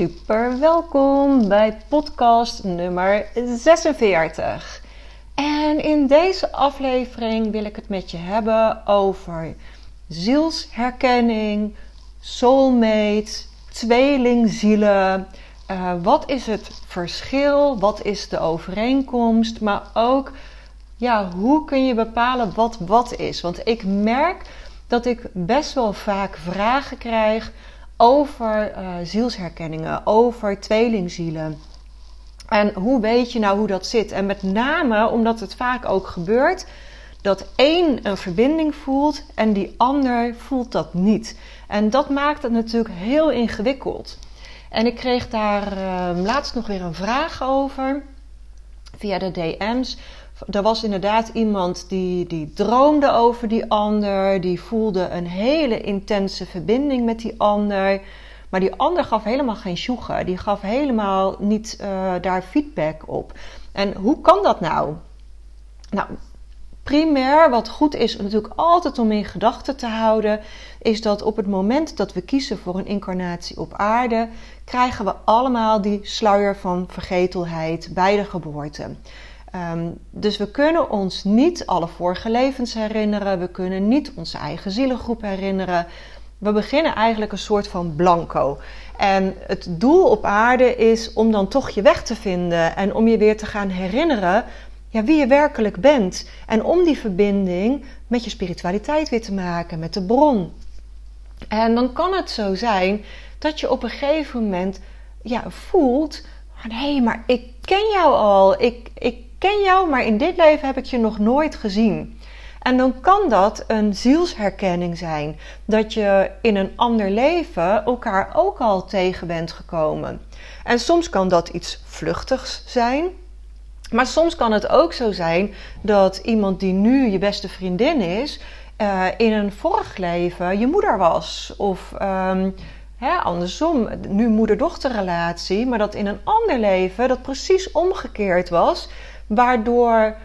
Super welkom bij podcast nummer 46. En in deze aflevering wil ik het met je hebben over zielsherkenning, soulmate, tweelingzielen. Uh, wat is het verschil? Wat is de overeenkomst? Maar ook, ja, hoe kun je bepalen wat wat is? Want ik merk dat ik best wel vaak vragen krijg over uh, zielsherkenningen, over tweelingzielen. En hoe weet je nou hoe dat zit? En met name omdat het vaak ook gebeurt dat één een verbinding voelt en die ander voelt dat niet. En dat maakt het natuurlijk heel ingewikkeld. En ik kreeg daar uh, laatst nog weer een vraag over via de DM's. Er was inderdaad iemand die, die droomde over die ander, die voelde een hele intense verbinding met die ander. Maar die ander gaf helemaal geen sjoegen. Die gaf helemaal niet uh, daar feedback op. En hoe kan dat nou? Nou, primair, wat goed is natuurlijk altijd om in gedachten te houden, is dat op het moment dat we kiezen voor een incarnatie op aarde, krijgen we allemaal die sluier van vergetelheid bij de geboorte. Um, dus we kunnen ons niet alle vorige levens herinneren, we kunnen niet onze eigen zielengroep herinneren. We beginnen eigenlijk een soort van blanco. En het doel op aarde is om dan toch je weg te vinden en om je weer te gaan herinneren ja, wie je werkelijk bent. En om die verbinding met je spiritualiteit weer te maken, met de bron. En dan kan het zo zijn dat je op een gegeven moment ja, voelt: hé, hey, maar ik ken jou al. Ik, ik ken jou, maar in dit leven heb ik je nog nooit gezien. En dan kan dat een zielsherkenning zijn. Dat je in een ander leven elkaar ook al tegen bent gekomen. En soms kan dat iets vluchtigs zijn. Maar soms kan het ook zo zijn dat iemand die nu je beste vriendin is, uh, in een vorig leven je moeder was. Of um, hè, andersom, nu moeder-dochterrelatie, maar dat in een ander leven dat precies omgekeerd was, waardoor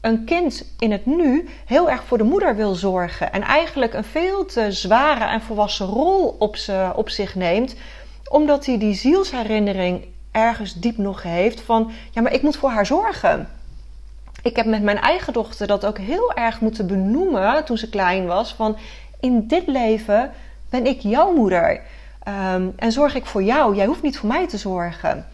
een kind in het nu heel erg voor de moeder wil zorgen en eigenlijk een veel te zware en volwassen rol op, zich neemt, omdat hij die zielsherinnering ergens diep nog heeft van ja, maar ik moet voor haar zorgen. Ik heb met mijn eigen dochter dat ook heel erg moeten benoemen toen ze klein was van in dit leven ben ik jouw moeder um, en zorg ik voor jou. Jij hoeft niet voor mij te zorgen.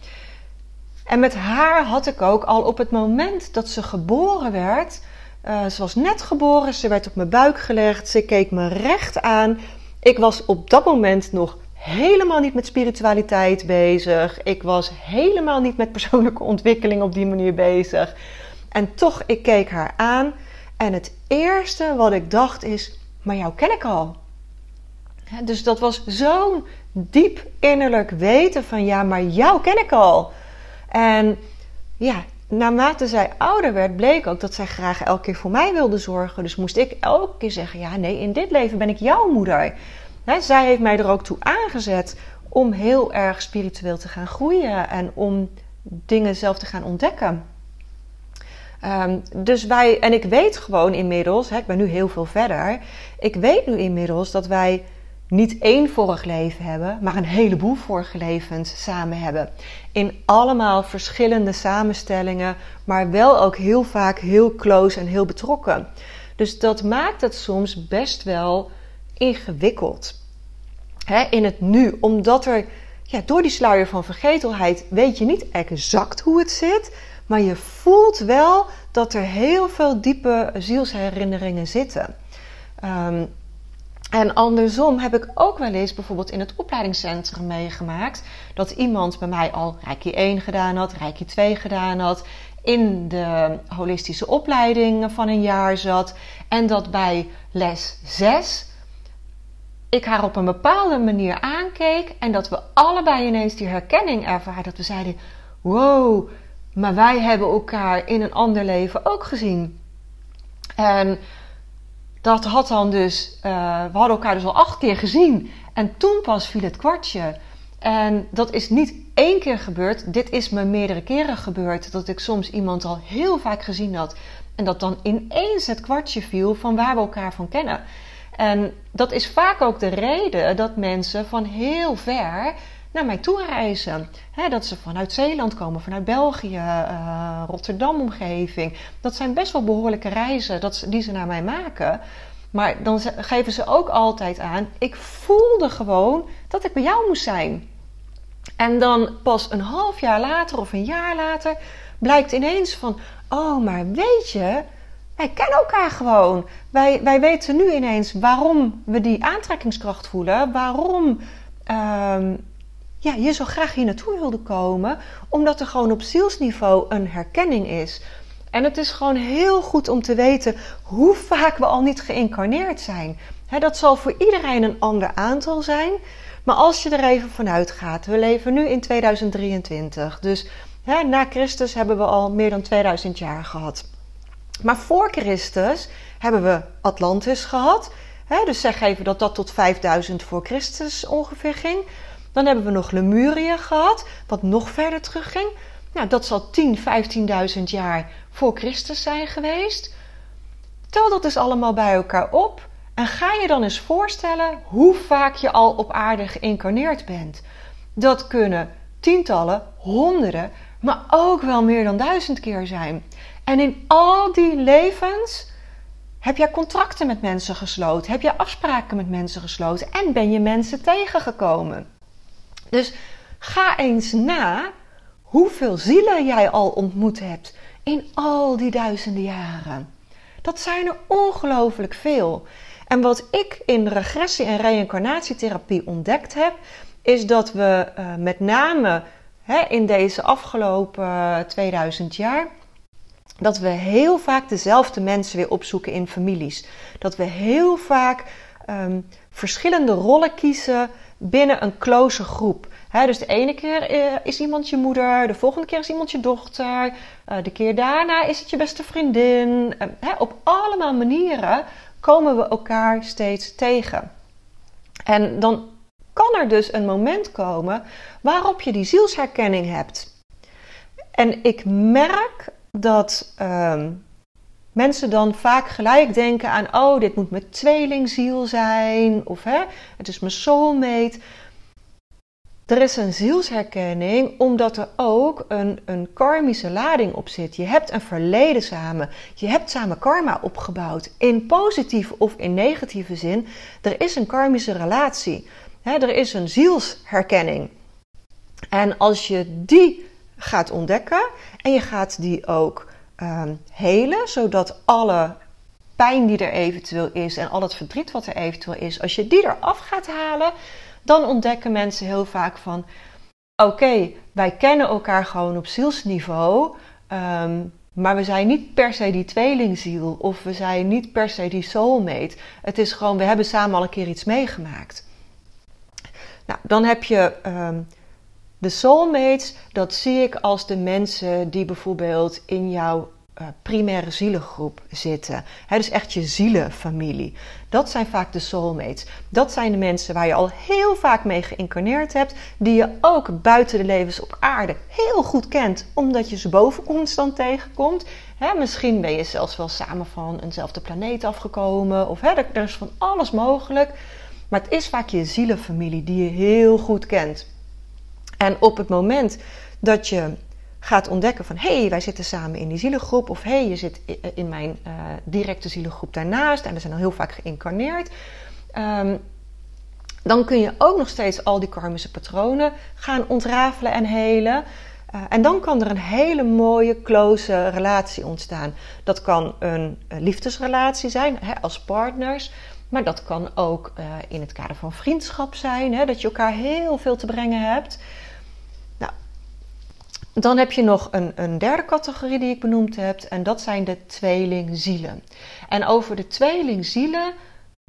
En met haar had ik ook al op het moment dat ze geboren werd. Uh, ze was net geboren, ze werd op mijn buik gelegd, ze keek me recht aan. Ik was op dat moment nog helemaal niet met spiritualiteit bezig. Ik was helemaal niet met persoonlijke ontwikkeling op die manier bezig. En toch, ik keek haar aan. En het eerste wat ik dacht is: maar jou ken ik al. Dus dat was zo'n diep innerlijk weten van ja, maar jou ken ik al. En ja, naarmate zij ouder werd, bleek ook dat zij graag elke keer voor mij wilde zorgen. Dus moest ik elke keer zeggen: ja, nee, in dit leven ben ik jouw moeder. zij heeft mij er ook toe aangezet om heel erg spiritueel te gaan groeien en om dingen zelf te gaan ontdekken. Um, dus wij, en ik weet gewoon inmiddels, hè, ik ben nu heel veel verder. Ik weet nu inmiddels dat wij niet één vorig leven hebben, maar een heleboel vorige levens samen hebben. In allemaal verschillende samenstellingen, maar wel ook heel vaak heel close en heel betrokken. Dus dat maakt het soms best wel ingewikkeld. in het nu, omdat er ja, door die sluier van vergetelheid weet je niet exact hoe het zit, maar je voelt wel dat er heel veel diepe zielsherinneringen zitten. Um, en andersom heb ik ook wel eens bijvoorbeeld in het opleidingscentrum meegemaakt dat iemand bij mij al Reiki 1 gedaan had, Reiki 2 gedaan had, in de holistische opleiding van een jaar zat en dat bij les 6 ik haar op een bepaalde manier aankeek en dat we allebei ineens die herkenning ervaren. Dat we zeiden: wow, maar wij hebben elkaar in een ander leven ook gezien. En dat had dan dus, uh, we hadden elkaar dus al acht keer gezien. En toen pas viel het kwartje. En dat is niet één keer gebeurd. Dit is me meerdere keren gebeurd. Dat ik soms iemand al heel vaak gezien had. En dat dan ineens het kwartje viel van waar we elkaar van kennen. En dat is vaak ook de reden dat mensen van heel ver naar mij toe reizen. dat ze vanuit Zeeland komen, vanuit België, uh, Rotterdam omgeving. Dat zijn best wel behoorlijke reizen dat, die ze naar mij maken. Maar dan geven ze ook altijd aan: ik voelde gewoon dat ik bij jou moest zijn. En dan pas een half jaar later of een jaar later blijkt ineens van: oh, maar weet je, wij kennen elkaar gewoon. Wij, wij weten nu ineens waarom we die aantrekkingskracht voelen, waarom ehm, ja, je zo graag hier naartoe wilde komen, omdat er gewoon op zielsniveau een herkenning is. En het is gewoon heel goed om te weten hoe vaak we al niet geïncarneerd zijn. dat zal voor iedereen een ander aantal zijn. Maar als je er even vanuit gaat, we leven nu in 2023. Dus na Christus hebben we al meer dan 2000 jaar gehad. Maar voor Christus hebben we Atlantis gehad. dus zeg even dat dat tot 5000 voor Christus ongeveer ging. Dan hebben we nog Lemurië gehad, wat nog verder terugging. Nou, dat zal 10, 15.000 jaar voor Christus zijn geweest. Tel dat dus allemaal bij elkaar op en ga je dan eens voorstellen hoe vaak je al op aarde geïncarneerd bent. Dat kunnen tientallen, honderden, maar ook wel meer dan duizend keer zijn. En in al die levens heb jij contracten met mensen gesloten, heb je afspraken met mensen gesloten en ben je mensen tegengekomen. Dus ga eens na hoeveel zielen jij al ontmoet hebt in al die duizenden jaren. Dat zijn er ongelooflijk veel. En wat ik in regressie- en reïncarnatietherapie ontdekt heb, is dat we uh, met name hè, in deze afgelopen 2000 jaar, dat we heel vaak dezelfde mensen weer opzoeken in families. Dat we heel vaak um, verschillende rollen kiezen binnen een close groep. dus de ene keer eh, is iemand je moeder, de volgende keer is iemand je dochter, uh, de keer daarna is het je beste vriendin. Uh, op allemaal manieren komen we elkaar steeds tegen. En dan kan er dus een moment komen waarop je die zielsherkenning hebt. En ik merk dat ehm, mensen dan vaak gelijk denken aan: oh, dit moet mijn tweelingziel zijn, of hè, het is mijn soulmate. Er is een zielsherkenning omdat er ook een, een karmische lading op zit. Je hebt een verleden samen. Je hebt samen karma opgebouwd. In positieve of in negatieve zin. Er is een karmische relatie. er is een zielsherkenning. En als je die gaat ontdekken en je gaat die ook um, helen, zodat alle pijn die er eventueel is en al het verdriet wat er eventueel is, als je die eraf gaat halen, dan ontdekken mensen heel vaak van: oké, wij kennen elkaar gewoon op zielsniveau. Um, maar we zijn niet per se die tweelingziel of we zijn niet per se die soulmate. Het is gewoon, we hebben samen al een keer iets meegemaakt. Nou, dan heb je um, de soulmates, dat zie ik als de mensen die bijvoorbeeld in jouw uh, primaire zielengroep zitten. He, dus echt je zielenfamilie. Dat zijn vaak de soulmates. Dat zijn de mensen waar je al heel vaak mee geïncarneerd hebt, die je ook buiten de levens op aarde heel goed kent, omdat je ze boven constant tegenkomt. misschien ben je zelfs wel samen van eenzelfde planeet afgekomen, of er is van alles mogelijk. Maar het is vaak je zielenfamilie die je heel goed kent. En op het moment dat je gaat ontdekken van hé, hey, wij zitten samen in die zielengroep of hé, hey, je zit in mijn uh, directe zielengroep daarnaast en we zijn al heel vaak geïncarneerd. Um, dan kun je ook nog steeds al die karmische patronen gaan ontrafelen en helen. Uh, en dan kan er een hele mooie, close relatie ontstaan. Dat kan een, liefdesrelatie zijn hè, als partners. Maar dat kan ook in het kader van vriendschap zijn. Hè, dat je elkaar heel veel te brengen hebt. Dan heb je nog een, een, derde categorie die ik benoemd heb, en dat zijn de tweelingzielen. En over de tweelingzielen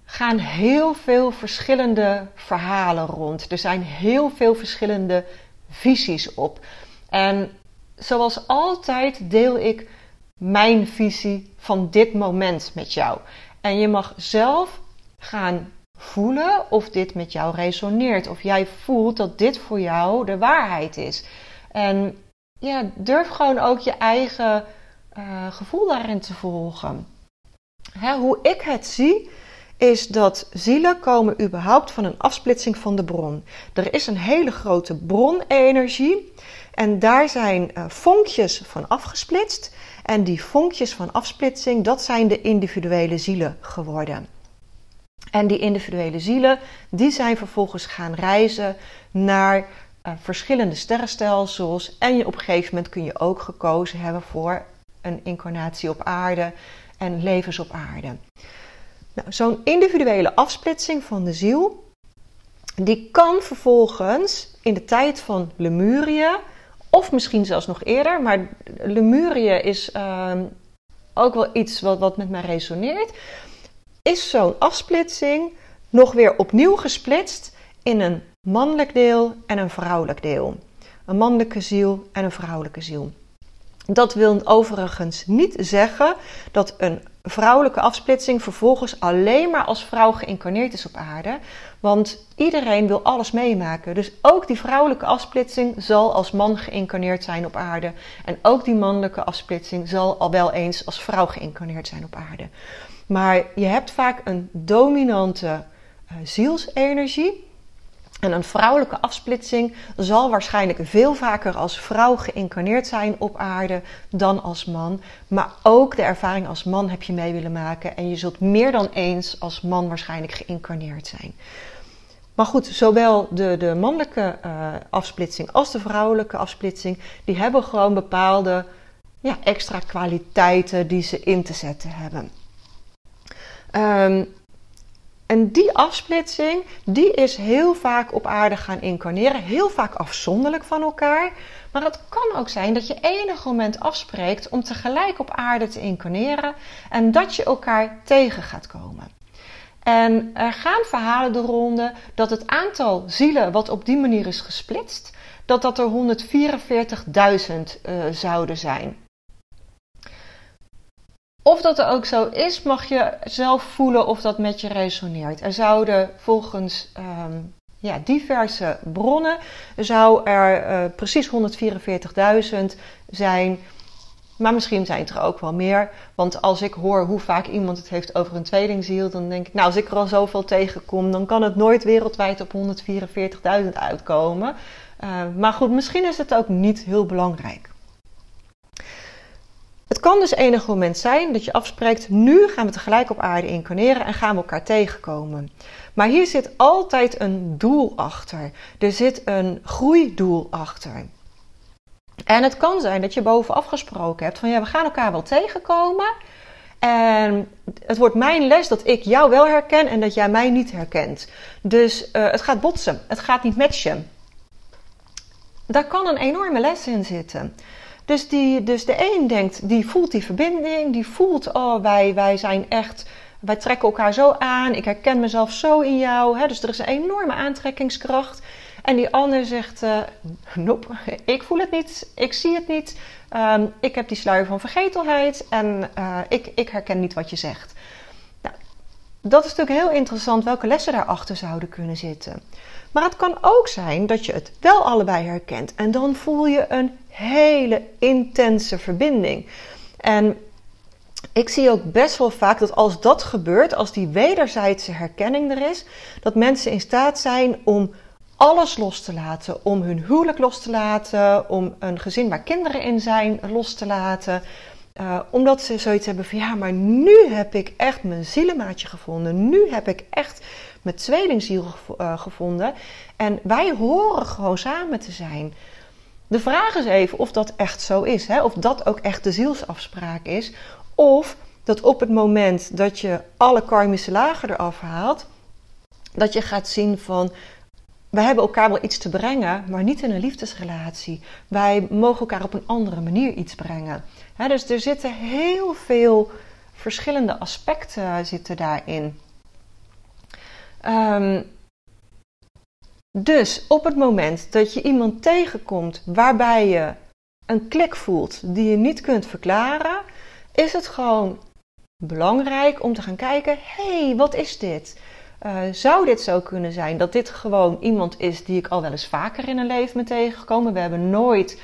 gaan heel veel verschillende verhalen rond. Er zijn heel veel verschillende visies op. En zoals altijd deel ik mijn visie van dit moment met jou. En je mag zelf gaan voelen of dit met jou resoneert. Of jij voelt dat dit voor jou de waarheid is. En ja, durf gewoon ook je eigen uh, gevoel daarin te volgen. Hè, hoe ik het zie, is dat zielen komen überhaupt van een afsplitsing van de bron. Er is een hele grote bronenergie en daar zijn uh, vonkjes van afgesplitst. En die vonkjes van afsplitsing, dat zijn de individuele zielen geworden. En die individuele zielen, die zijn vervolgens gaan reizen naar uh, verschillende sterrenstelsels. En je, op een gegeven moment kun je ook gekozen hebben voor een incarnatie op aarde en levens op aarde. Nou, Zo'n individuele afsplitsing van de ziel, die kan vervolgens in de tijd van Lemuria, of misschien zelfs nog eerder, maar Lemuria is uh, ook wel iets wat, wat met mij resoneert, is zo'n afsplitsing nog weer opnieuw gesplitst in een mannelijk deel en een vrouwelijk deel. Een mannelijke ziel en een vrouwelijke ziel. Dat wil overigens niet zeggen dat een vrouwelijke afsplitsing vervolgens alleen maar als vrouw geïncarneerd is op aarde. Want iedereen wil alles meemaken. Dus ook die vrouwelijke afsplitsing zal als man geïncarneerd zijn op aarde. En ook die mannelijke afsplitsing zal al wel eens als vrouw geïncarneerd zijn op aarde. Maar je hebt vaak een dominante uh, zielsenergie. En een vrouwelijke afsplitsing zal waarschijnlijk veel vaker als vrouw geïncarneerd zijn op aarde dan als man. Maar ook de ervaring als man heb je mee willen maken. En je zult meer dan eens als man waarschijnlijk geïncarneerd zijn. Maar goed, zowel de, de mannelijke uh, afsplitsing als de vrouwelijke afsplitsing, die hebben gewoon bepaalde ja, extra kwaliteiten die ze in te zetten hebben. Um, en die afsplitsing, die is heel vaak op aarde gaan incarneren, heel vaak afzonderlijk van elkaar. Maar het kan ook zijn dat je enig moment afspreekt om tegelijk op aarde te incarneren en dat je elkaar tegen gaat komen. En er gaan verhalen de ronde dat het aantal zielen wat op die manier is gesplitst, dat dat er 144.000 uh, zouden zijn. Of dat er ook zo is, mag je zelf voelen of dat met je resoneert. Er zouden volgens um, ja, diverse bronnen, zou er uh, precies 144.000 zijn. Maar misschien zijn het er ook wel meer. Want als ik hoor hoe vaak iemand het heeft over een tweelingziel, dan denk ik, nou, als ik er al zoveel tegenkom, dan kan het nooit wereldwijd op 144.000 uitkomen. Uh, maar goed, misschien is het ook niet heel belangrijk. Het kan dus enig moment zijn dat je afspreekt, nu gaan we tegelijk op aarde incarneren en gaan we elkaar tegenkomen. Maar hier zit altijd een doel achter. Er zit een groeidoel achter. En het kan zijn dat je bovenaf gesproken hebt van ja, we gaan elkaar wel tegenkomen. En het wordt mijn les dat ik jou wel herken en dat jij mij niet herkent. Dus uh, het gaat botsen, het gaat niet matchen. Daar kan een enorme les in zitten. Dus, die, dus de een denkt, die voelt die verbinding, die voelt, oh, wij, wij zijn echt, wij trekken elkaar zo aan, ik herken mezelf zo in jou. Hè? Dus er is een enorme aantrekkingskracht. En die ander zegt, uh, nope, ik voel het niet, ik zie het niet, um, ik heb die sluier van vergetelheid en uh, ik, ik herken niet wat je zegt. Nou, dat is natuurlijk heel interessant welke lessen daarachter zouden kunnen zitten. Maar het kan ook zijn dat je het wel allebei herkent en dan voel je een hele intense verbinding. En ik zie ook best wel vaak dat als dat gebeurt, als die wederzijdse herkenning er is, dat mensen in staat zijn om alles los te laten. Om hun huwelijk los te laten, om een gezin waar kinderen in zijn los te laten. Uh, omdat ze zoiets hebben van ja, maar nu heb ik echt mijn zielenmaatje gevonden. Nu heb ik echt mijn tweelingziel uh, gevonden. En wij horen gewoon samen te zijn. De vraag is even of dat echt zo is. Hè? Of dat ook echt de zielsafspraak is. Of dat op het moment dat je alle karmische lagen eraf haalt, dat je gaat zien van. Wij hebben elkaar wel iets te brengen, maar niet in een liefdesrelatie. Wij mogen elkaar op een andere manier iets brengen. dus er zitten heel veel verschillende aspecten zitten daarin. Ehm, dus op het moment dat je iemand tegenkomt waarbij je een klik voelt die je niet kunt verklaren, is het gewoon belangrijk om te gaan kijken: hé, hey, wat is dit? Uh, zou dit zo kunnen zijn dat dit gewoon iemand is die ik al wel eens vaker in een leven ben tegengekomen? We hebben nooit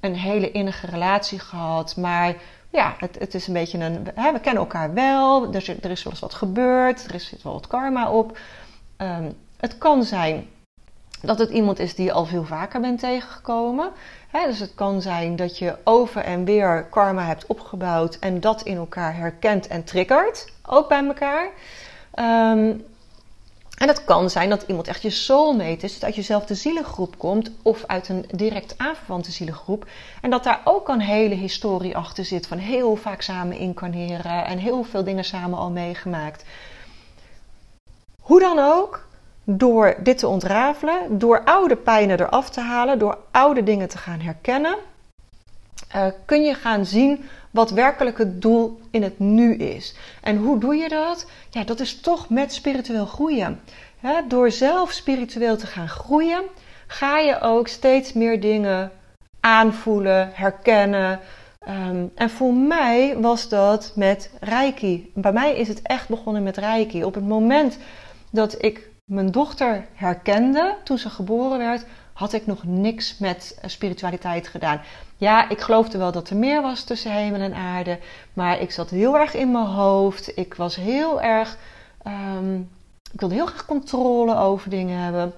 een hele innige relatie gehad, maar ja, het, het is een beetje een. Hè, we kennen elkaar wel, er, er, is wel eens wat gebeurd, er zit wel wat karma op. Um, het kan zijn dat het iemand is die je al veel vaker bent tegengekomen. dus het kan zijn dat je over en weer karma hebt opgebouwd en dat in elkaar herkent en triggert, ook bij elkaar. Um, en het kan zijn dat iemand echt je soulmate is, dat uit jezelfde zielengroep komt of uit een direct aanverwante zielengroep. En dat daar ook een hele historie achter zit van heel vaak samen incarneren en heel veel dingen samen al meegemaakt. Hoe dan ook, door dit te ontrafelen, door oude pijnen eraf te halen, door oude dingen te gaan herkennen, uh, kun je gaan zien wat werkelijk het doel in het nu is. En hoe doe je dat? Ja, dat is toch met spiritueel groeien. door zelf spiritueel te gaan groeien, ga je ook steeds meer dingen aanvoelen, herkennen. Ehm, en voor mij was dat met Reiki. Bij mij is het echt begonnen met Reiki. Op het moment dat ik mijn dochter herkende toen ze geboren werd, had ik nog niks met spiritualiteit gedaan. Ja, ik geloofde wel dat er meer was tussen hemel en aarde, maar ik zat heel erg in mijn hoofd. Ik was heel erg. Um, ik wilde heel graag controle over dingen hebben.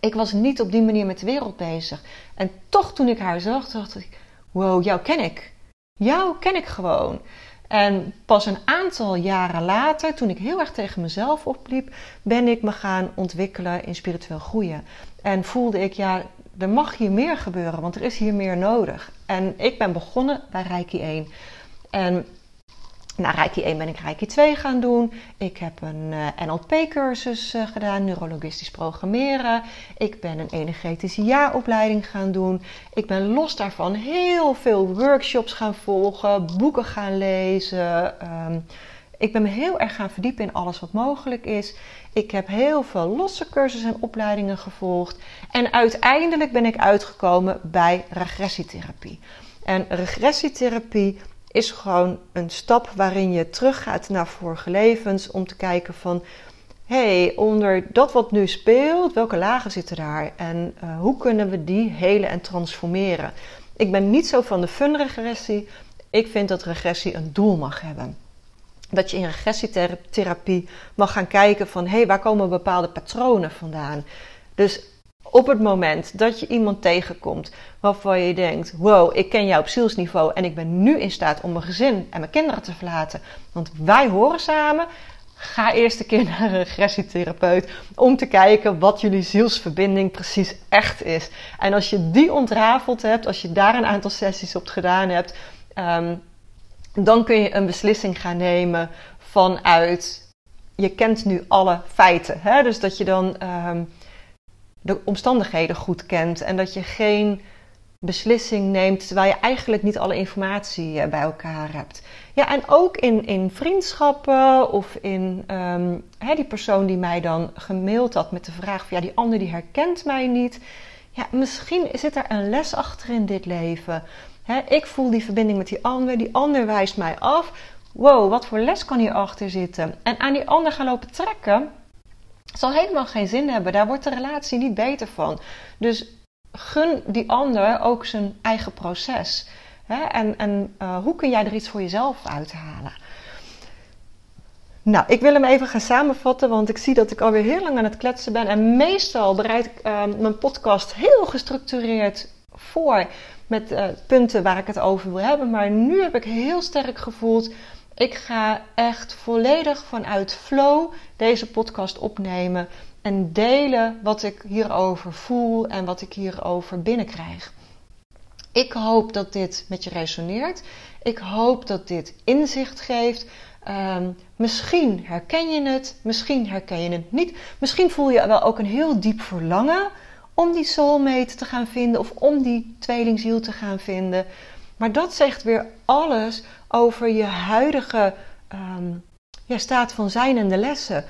Ik was niet op die manier met de wereld bezig. En toch, toen ik haar zag, dacht ik: wow, jou ken ik. Jou ken ik gewoon. En pas een aantal jaren later, toen ik heel erg tegen mezelf opliep, ben ik me gaan ontwikkelen in spiritueel groeien. En voelde ik, ja, er mag hier meer gebeuren, want er is hier meer nodig. En ik ben begonnen bij Reiki 1. En na Reiki 1 ben ik Reiki 2 gaan doen. Ik heb een eh, NLP-cursus eh, gedaan, neurologistisch programmeren. Ik ben een energetische jaaropleiding gaan doen. Ik ben los daarvan heel veel workshops gaan volgen, boeken gaan lezen. Um, ik ben me heel erg gaan verdiepen in alles wat mogelijk is. Ik heb heel veel losse cursussen en opleidingen gevolgd. En uiteindelijk ben ik uitgekomen bij regressietherapie. En regressietherapie is gewoon een stap waarin je teruggaat naar vorige levens om te kijken van hey, onder dat wat nu speelt, welke lagen zitten daar en uh, hoe kunnen we die helen en transformeren? Ik ben niet zo van de fun regressie. Ik vind dat regressie een doel mag hebben dat je in regressietherapie mag gaan kijken van hé, hey, waar komen bepaalde patronen vandaan? Dus op het moment dat je iemand tegenkomt waarvan je denkt: wow, ik ken jou op zielsniveau en ik ben nu in staat om mijn gezin en mijn kinderen te verlaten, want wij horen samen. Ga eerst een keer naar een regressietherapeut om te kijken wat jullie zielsverbinding precies echt is. En als je die ontrafeld hebt, als je daar een aantal sessies op gedaan hebt, ehm, dan kun je een beslissing gaan nemen vanuit je kent nu alle feiten. Hè? Dus dat je dan um, de omstandigheden goed kent en dat je geen beslissing neemt terwijl je eigenlijk niet alle informatie eh, bij elkaar hebt. Ja, en ook in, in vriendschappen of in hè, die persoon die mij dan gemaild had met de vraag van ja, die ander die herkent mij niet. Ja, misschien zit er een les achter in dit leven ik voel die verbinding met die ander, die ander wijst mij af. Wow, wat voor les kan hierachter zitten? En aan die ander gaan lopen trekken, zal helemaal geen zin hebben. Daar wordt de relatie niet beter van. Dus gun die ander ook zijn eigen proces. en en uh, hoe kun jij er iets voor jezelf uithalen? Nou, ik wil hem even gaan samenvatten, want ik zie dat ik alweer heel lang aan het kletsen ben. En meestal bereid ik uh, mijn podcast heel gestructureerd voor met uh, punten waar ik het over wil hebben. Maar nu heb ik heel sterk gevoeld. Ik ga echt volledig vanuit flow deze podcast opnemen. En delen wat ik hierover voel en wat ik hierover binnenkrijg. Ik hoop dat dit met je resoneert. Ik hoop dat dit inzicht geeft. Um, misschien herken je het, misschien herken je het niet. Misschien voel je wel ook een heel diep verlangen om die soulmate te gaan vinden of om die tweelingziel te gaan vinden. Maar dat zegt weer alles over je huidige ja, staat van zijn en de lessen.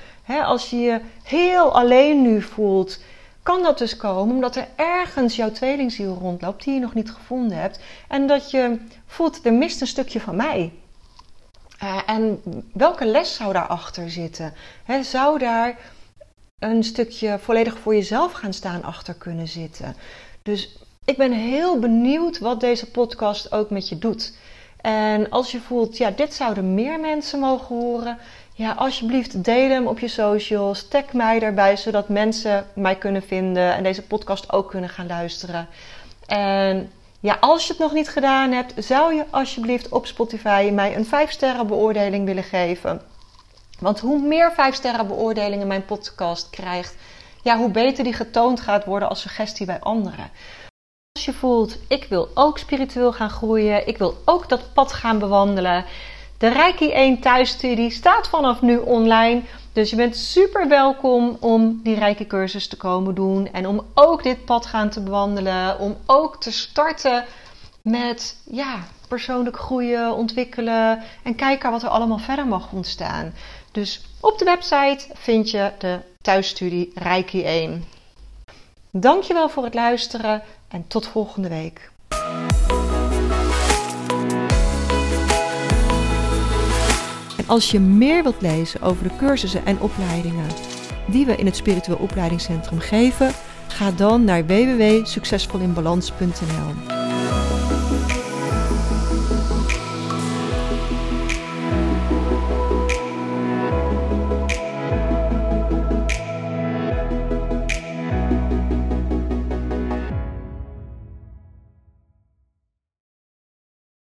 als je je heel alleen nu voelt, kan dat dus komen omdat er ergens jouw tweelingziel rondloopt die je nog niet gevonden hebt. En dat je voelt, er mist een stukje van mij. Uh, en welke les zou daarachter zitten? zou daar een stukje volledig voor jezelf gaan staan achter kunnen zitten? Dus ik ben heel benieuwd wat deze podcast ook met je doet. En als je voelt, ja, dit zouden meer mensen mogen horen, ja, alsjeblieft deel hem op je socials. Tag mij daarbij, zodat mensen mij kunnen vinden en deze podcast ook kunnen gaan luisteren. En ja, als je het nog niet gedaan hebt, zou je alsjeblieft op Spotify mij een 5 sterren beoordeling willen geven. Want hoe meer 5 sterren beoordelingen mijn podcast krijgt, ja, hoe beter die getoond gaat worden als suggestie bij anderen. Als je voelt, ik wil ook spiritueel gaan groeien, ik wil ook dat pad gaan bewandelen. De Reiki 1 thuisstudie staat vanaf nu online. Dus je bent super welkom om die Reiki cursus te komen doen. En om ook dit pad gaan te bewandelen. Om ook te starten met ja, persoonlijk groeien, ontwikkelen. En kijken wat er allemaal verder mag ontstaan. Dus op de website vind je de thuisstudie Reiki 1. Dankjewel voor het luisteren en tot volgende week. Als je meer wilt lezen over de cursussen en opleidingen die we in het Spiritueel Opleidingscentrum geven, ga dan naar www.succesvolinbalans.nl.